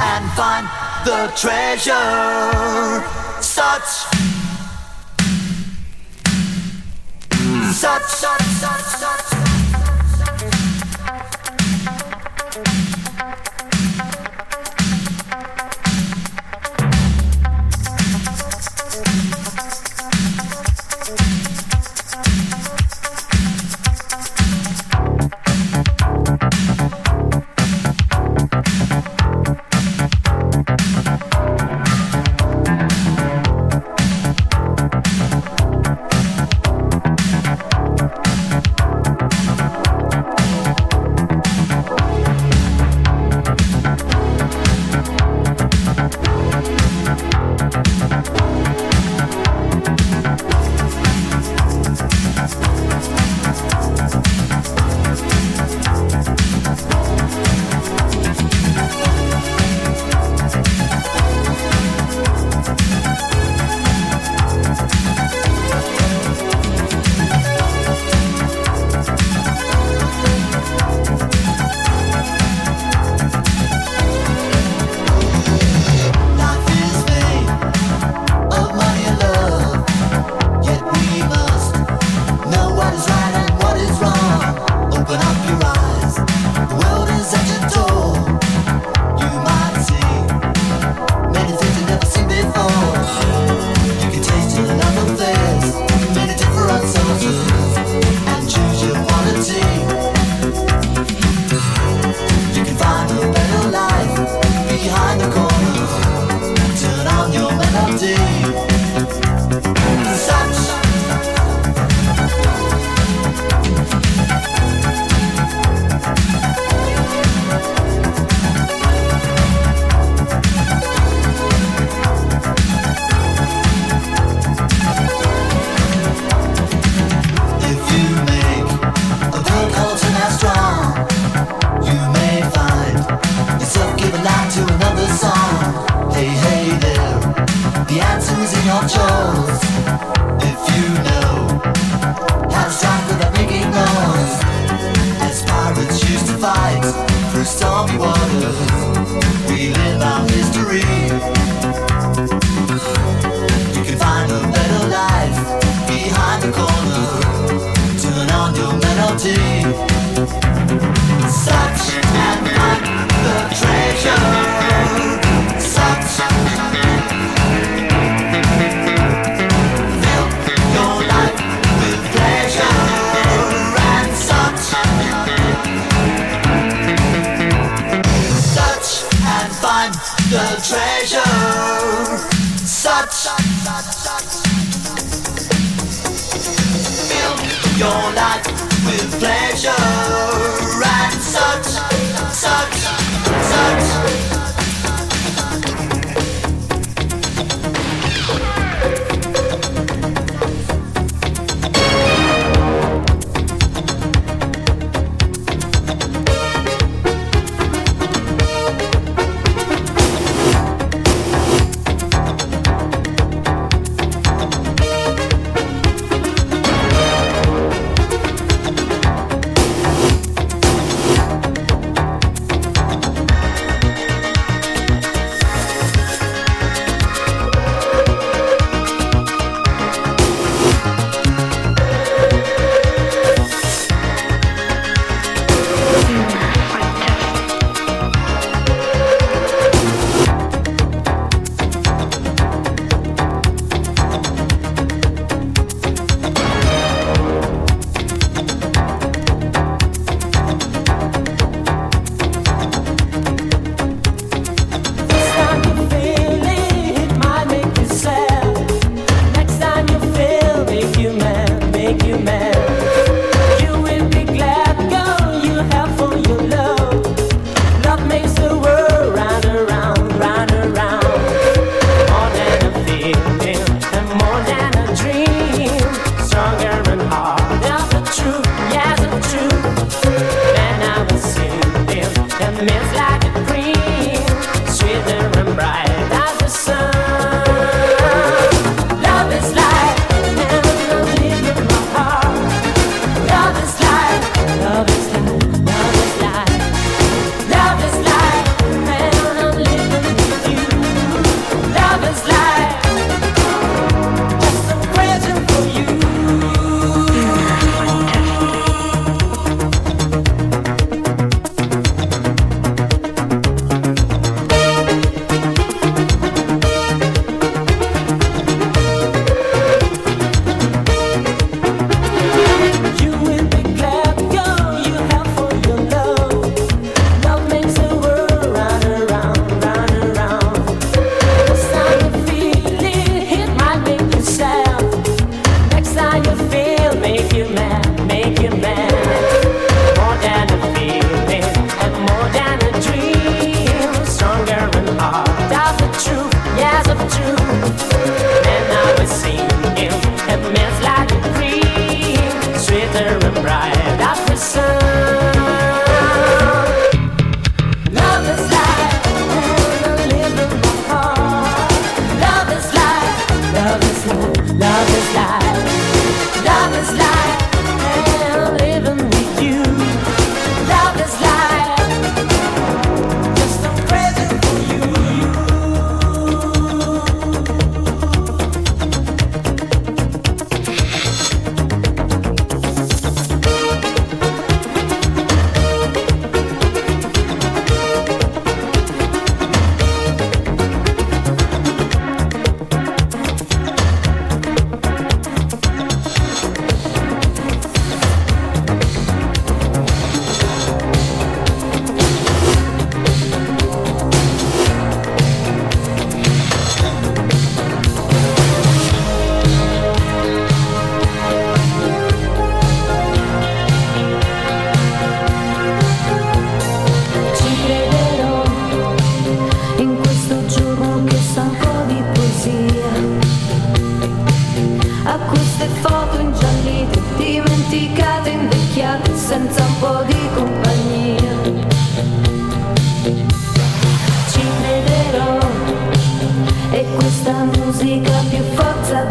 and find the treasure. Such, such, such, such, such. treasure. Such. Fill your life with pleasure and such, such, such.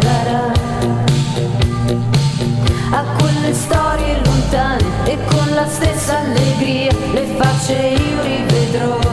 Zara a quelle storie lontane e con la stessa allegria le facce io rivedrò.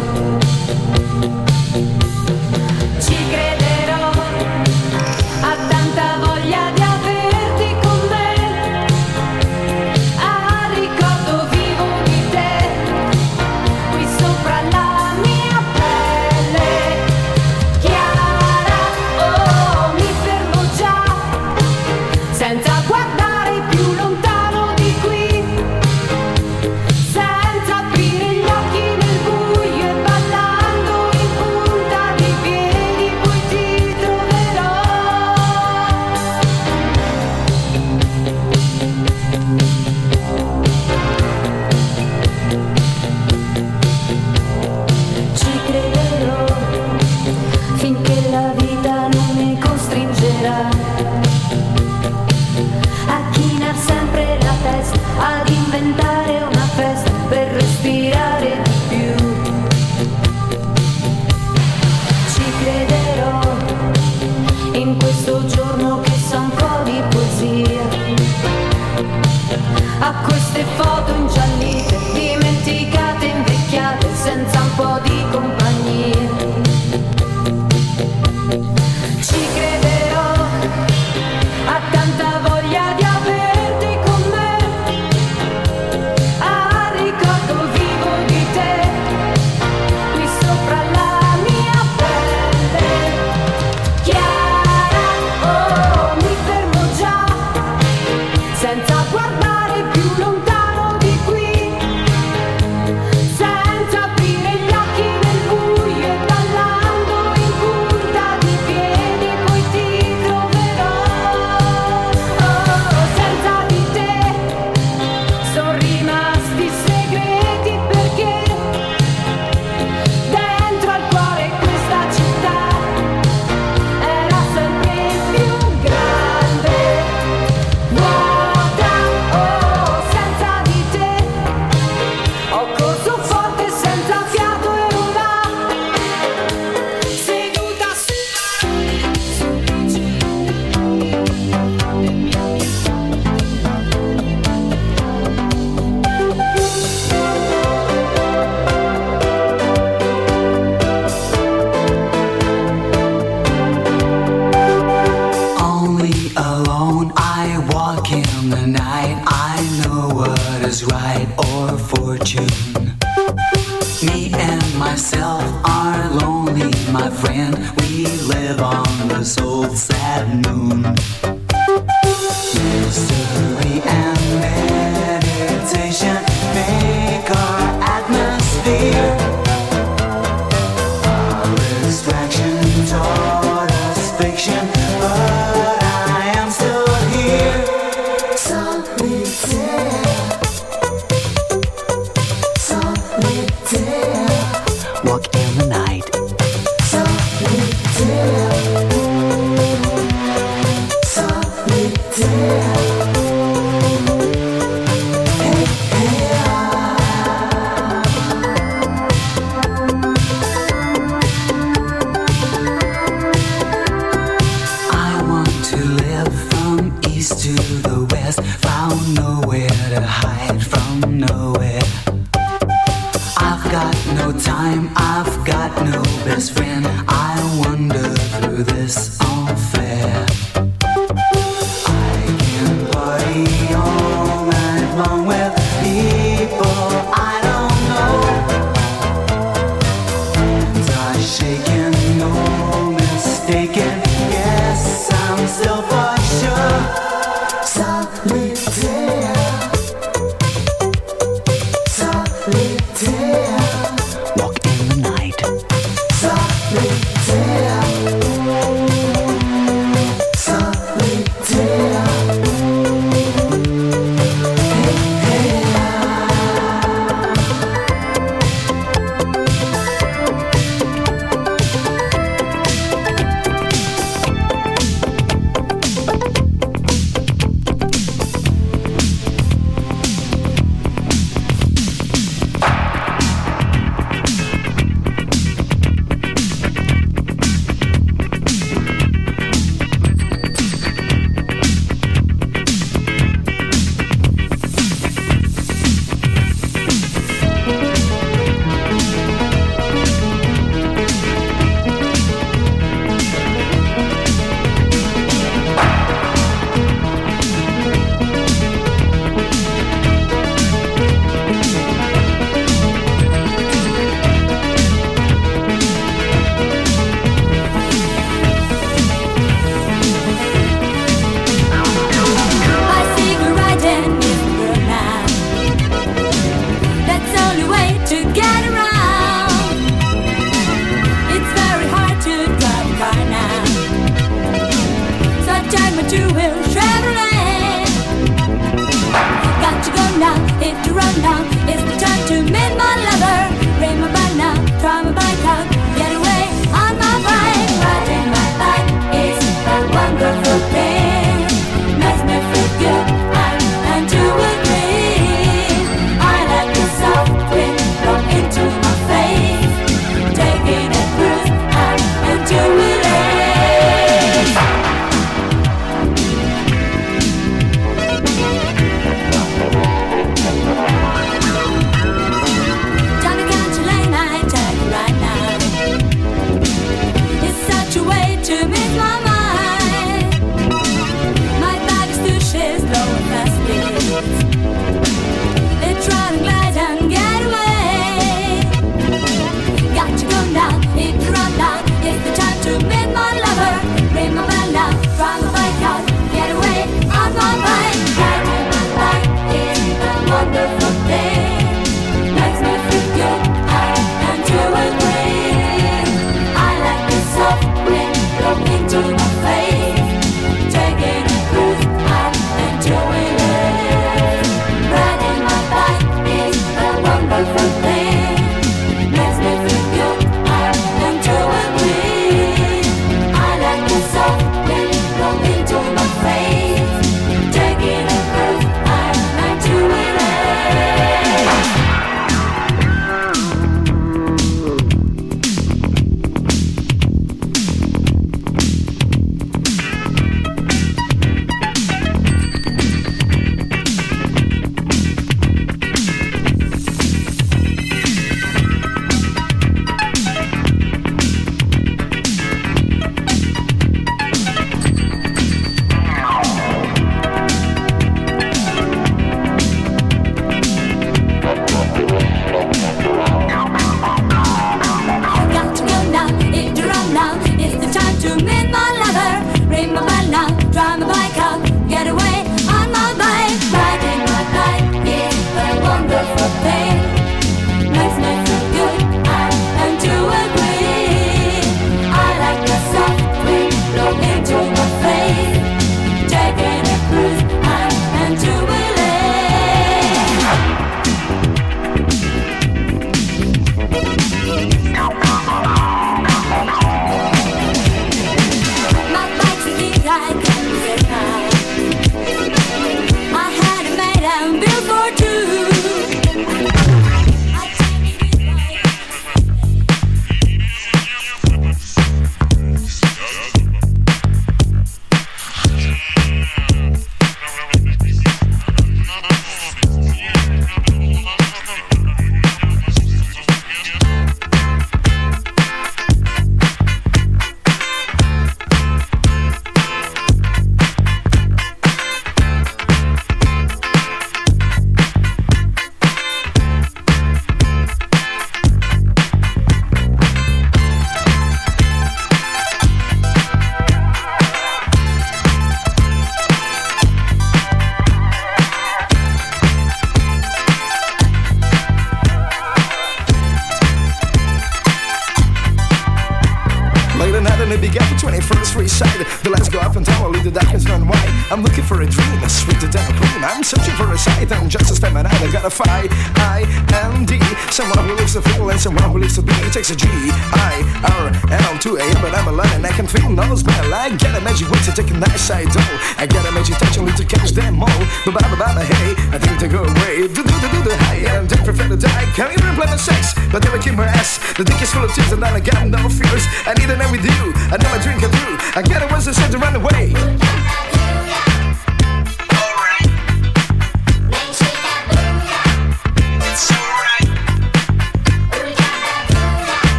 way. I think to go away. Do do do do do. Hey, I'm dead, prefer to die. Can't even play my sex, but never keep my ass. The dick is full of tears and I got no fears. I need a night with you. I know my dream come true. I got it once I said to run away.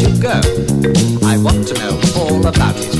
you go. I want to know all about it.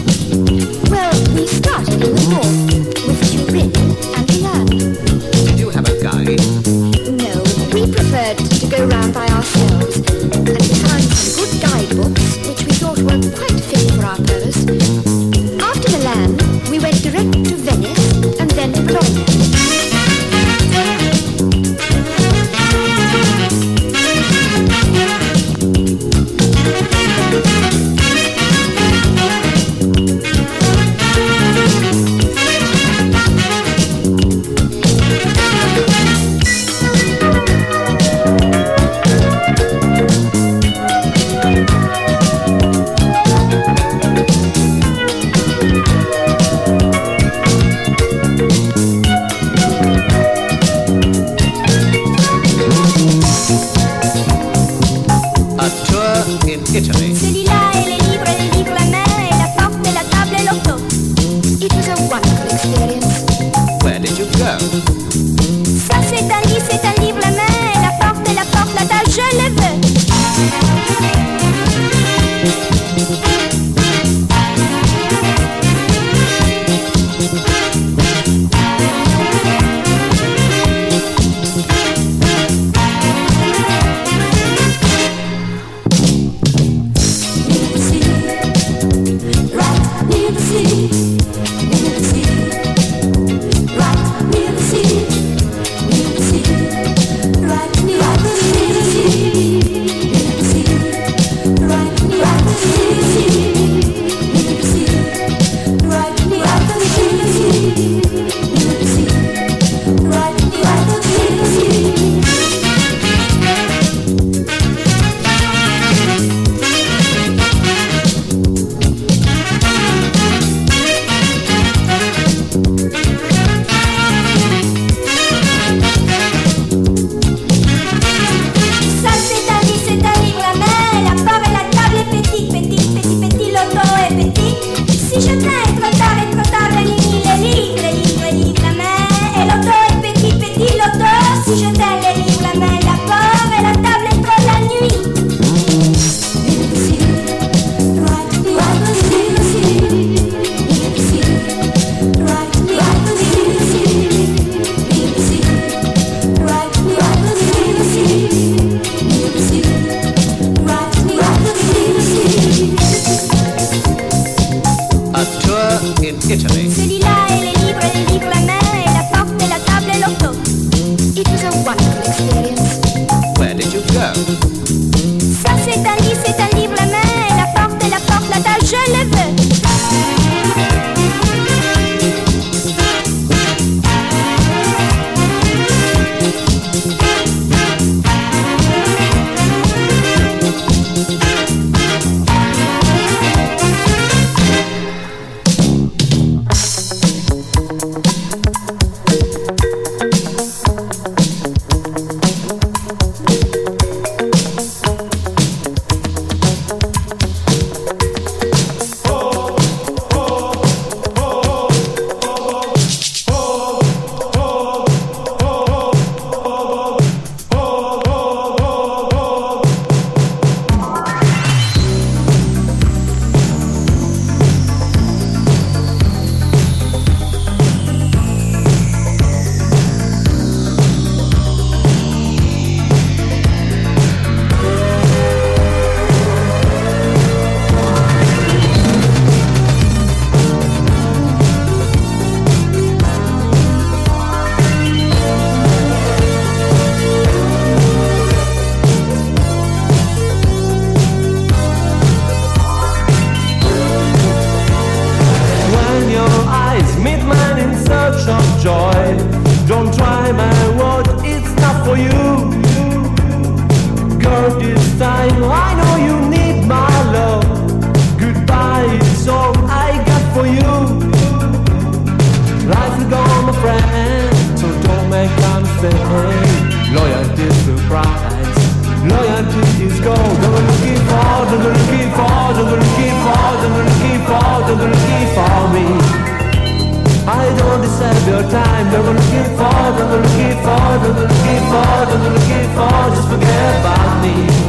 About